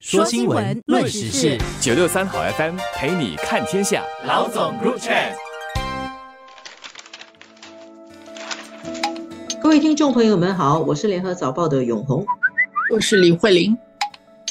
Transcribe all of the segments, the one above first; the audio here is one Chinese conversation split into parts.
说新闻，论时事，九六三好 FM 陪你看天下。老总 Group Chat，各位听众朋友们好，我是联合早报的永红，我是李慧玲。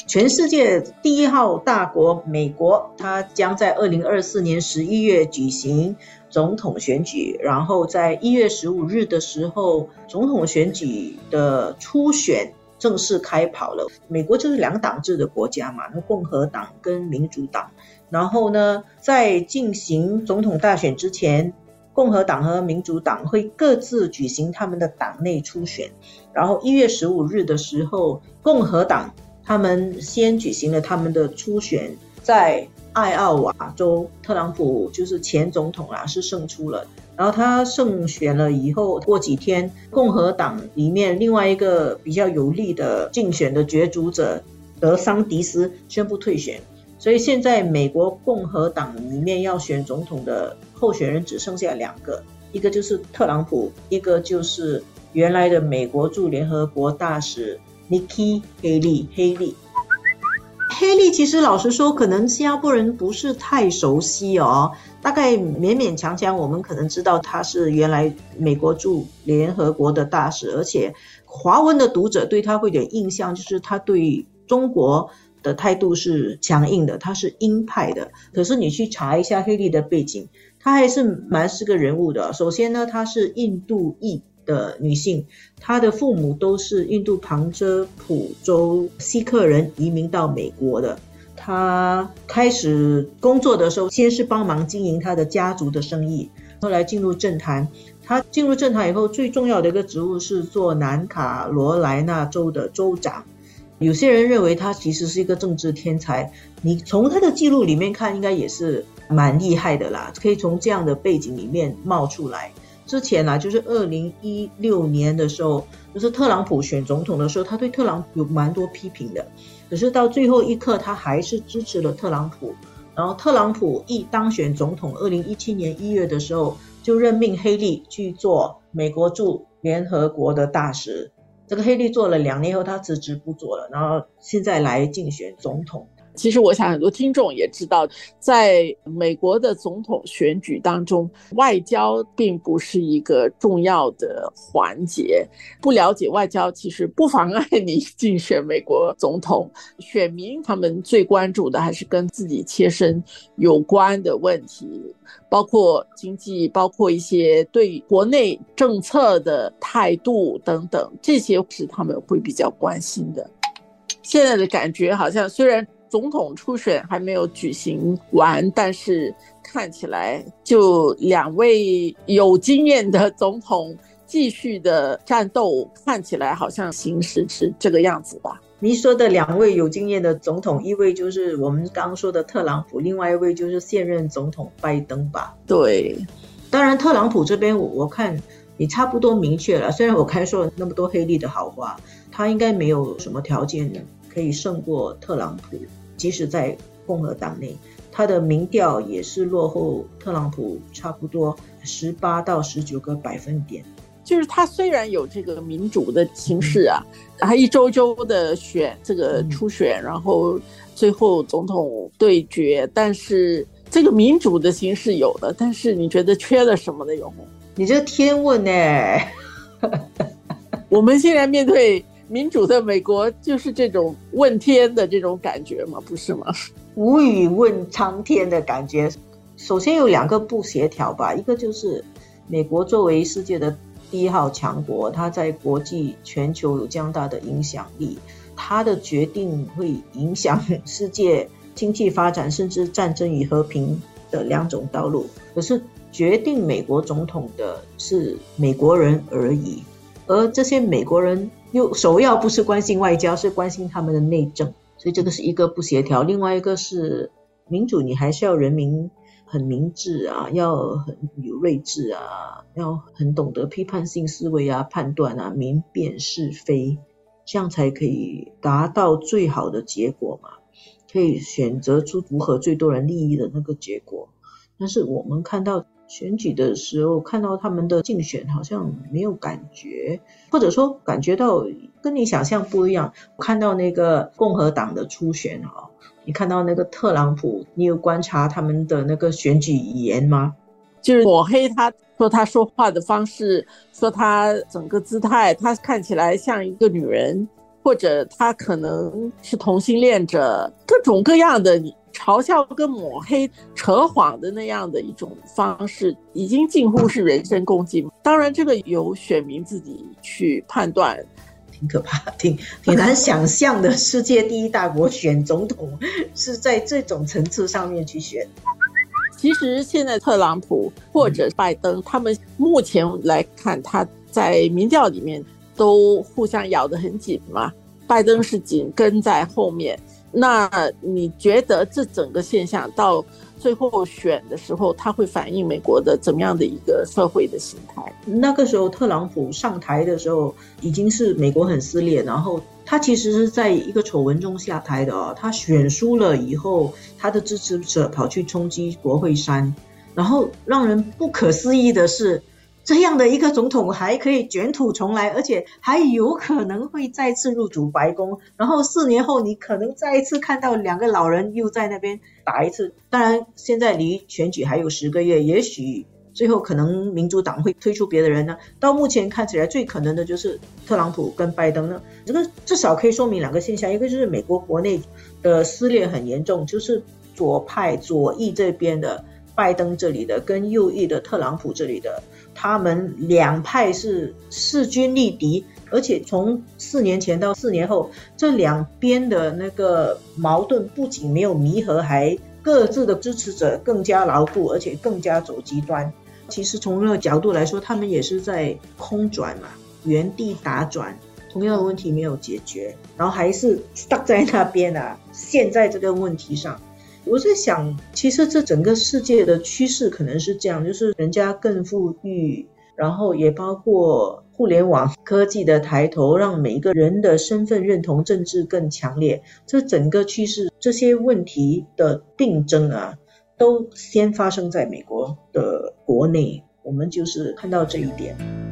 全世界第一号大国美国，它将在二零二四年十一月举行总统选举，然后在一月十五日的时候，总统选举的初选。正式开跑了。美国就是两党制的国家嘛，那共和党跟民主党。然后呢，在进行总统大选之前，共和党和民主党会各自举行他们的党内初选。然后一月十五日的时候，共和党他们先举行了他们的初选，在艾奥瓦州，特朗普就是前总统啊，是胜出了。然后他胜选了以后，过几天，共和党里面另外一个比较有力的竞选的角逐者德桑迪斯宣布退选，所以现在美国共和党里面要选总统的候选人只剩下两个，一个就是特朗普，一个就是原来的美国驻联合国大使 Nikki Haley 黑利。黑利黑利其实老实说，可能新加坡人不是太熟悉哦。大概勉勉强强，我们可能知道他是原来美国驻联合国的大使，而且华文的读者对他会有点印象，就是他对中国的态度是强硬的，他是鹰派的。可是你去查一下黑利的背景，他还是蛮是个人物的。首先呢，他是印度裔的女性，她的父母都是印度旁遮普州锡克人移民到美国的。她开始工作的时候，先是帮忙经营她的家族的生意，后来进入政坛。她进入政坛以后，最重要的一个职务是做南卡罗来纳州的州长。有些人认为他其实是一个政治天才，你从他的记录里面看，应该也是蛮厉害的啦，可以从这样的背景里面冒出来。之前呢，就是二零一六年的时候，就是特朗普选总统的时候，他对特朗普有蛮多批评的。可是到最后一刻，他还是支持了特朗普。然后特朗普一当选总统，二零一七年一月的时候，就任命黑利去做美国驻联合国的大使。这个黑利做了两年后，他辞职不做了，然后现在来竞选总统。其实我想很多听众也知道，在美国的总统选举当中，外交并不是一个重要的环节。不了解外交，其实不妨碍你竞选美国总统。选民他们最关注的还是跟自己切身有关的问题，包括经济，包括一些对国内政策的态度等等，这些是他们会比较关心的。现在的感觉好像虽然。总统初选还没有举行完，但是看起来就两位有经验的总统继续的战斗，看起来好像形势是这个样子吧？你说的两位有经验的总统，一位就是我们刚刚说的特朗普，另外一位就是现任总统拜登吧？对，当然特朗普这边我我看也差不多明确了，虽然我开说了那么多黑利的好话，他应该没有什么条件可以胜过特朗普。即使在共和党内，他的民调也是落后特朗普差不多十八到十九个百分点。就是他虽然有这个民主的形式啊，他一周周的选这个初选，然后最后总统对决，但是这个民主的形式有了，但是你觉得缺了什么呢？有红，你这天问呢？我们现在面对。民主的美国就是这种问天的这种感觉吗？不是吗？无语问苍天的感觉。首先有两个不协调吧，一个就是美国作为世界的第一号强国，它在国际全球有这样大的影响力，它的决定会影响世界经济发展，甚至战争与和平的两种道路。可是决定美国总统的是美国人而已，而这些美国人。又首要不是关心外交，是关心他们的内政，所以这个是一个不协调。另外一个是民主，你还是要人民很明智啊，要很有睿智啊，要很懂得批判性思维啊，判断啊，明辨是非，这样才可以达到最好的结果嘛，可以选择出符合最多人利益的那个结果。但是我们看到选举的时候看到他们的竞选，好像没有感觉，或者说感觉到跟你想象不一样。看到那个共和党的初选啊，你看到那个特朗普，你有观察他们的那个选举语言吗？就是抹黑他，说他说话的方式，说他整个姿态，他看起来像一个女人，或者他可能是同性恋者，各种各样的。嘲笑跟抹黑、扯谎的那样的一种方式，已经近乎是人身攻击。当然，这个由选民自己去判断，挺可怕、挺挺难想象的。世界第一大国选总统是在这种层次上面去选。其实现在特朗普或者拜登，他们目前来看，他在民调里面都互相咬得很紧嘛。拜登是紧跟在后面。那你觉得这整个现象到最后选的时候，它会反映美国的怎么样的一个社会的形态？那个时候特朗普上台的时候，已经是美国很撕裂，然后他其实是在一个丑闻中下台的哦。他选输了以后，他的支持者跑去冲击国会山，然后让人不可思议的是。这样的一个总统还可以卷土重来，而且还有可能会再次入主白宫。然后四年后，你可能再一次看到两个老人又在那边打一次。当然，现在离选举还有十个月，也许最后可能民主党会推出别的人呢。到目前看起来，最可能的就是特朗普跟拜登呢。这个至少可以说明两个现象：一个就是美国国内的撕裂很严重，就是左派左翼这边的拜登这里的，跟右翼的特朗普这里的。他们两派是势均力敌，而且从四年前到四年后，这两边的那个矛盾不仅没有弥合，还各自的支持者更加牢固，而且更加走极端。其实从那个角度来说，他们也是在空转嘛，原地打转，同样的问题没有解决，然后还是 stuck 在那边啊，陷在这个问题上。我在想，其实这整个世界的趋势可能是这样，就是人家更富裕，然后也包括互联网科技的抬头，让每一个人的身份认同政治更强烈。这整个趋势，这些问题的病症啊，都先发生在美国的国内。我们就是看到这一点。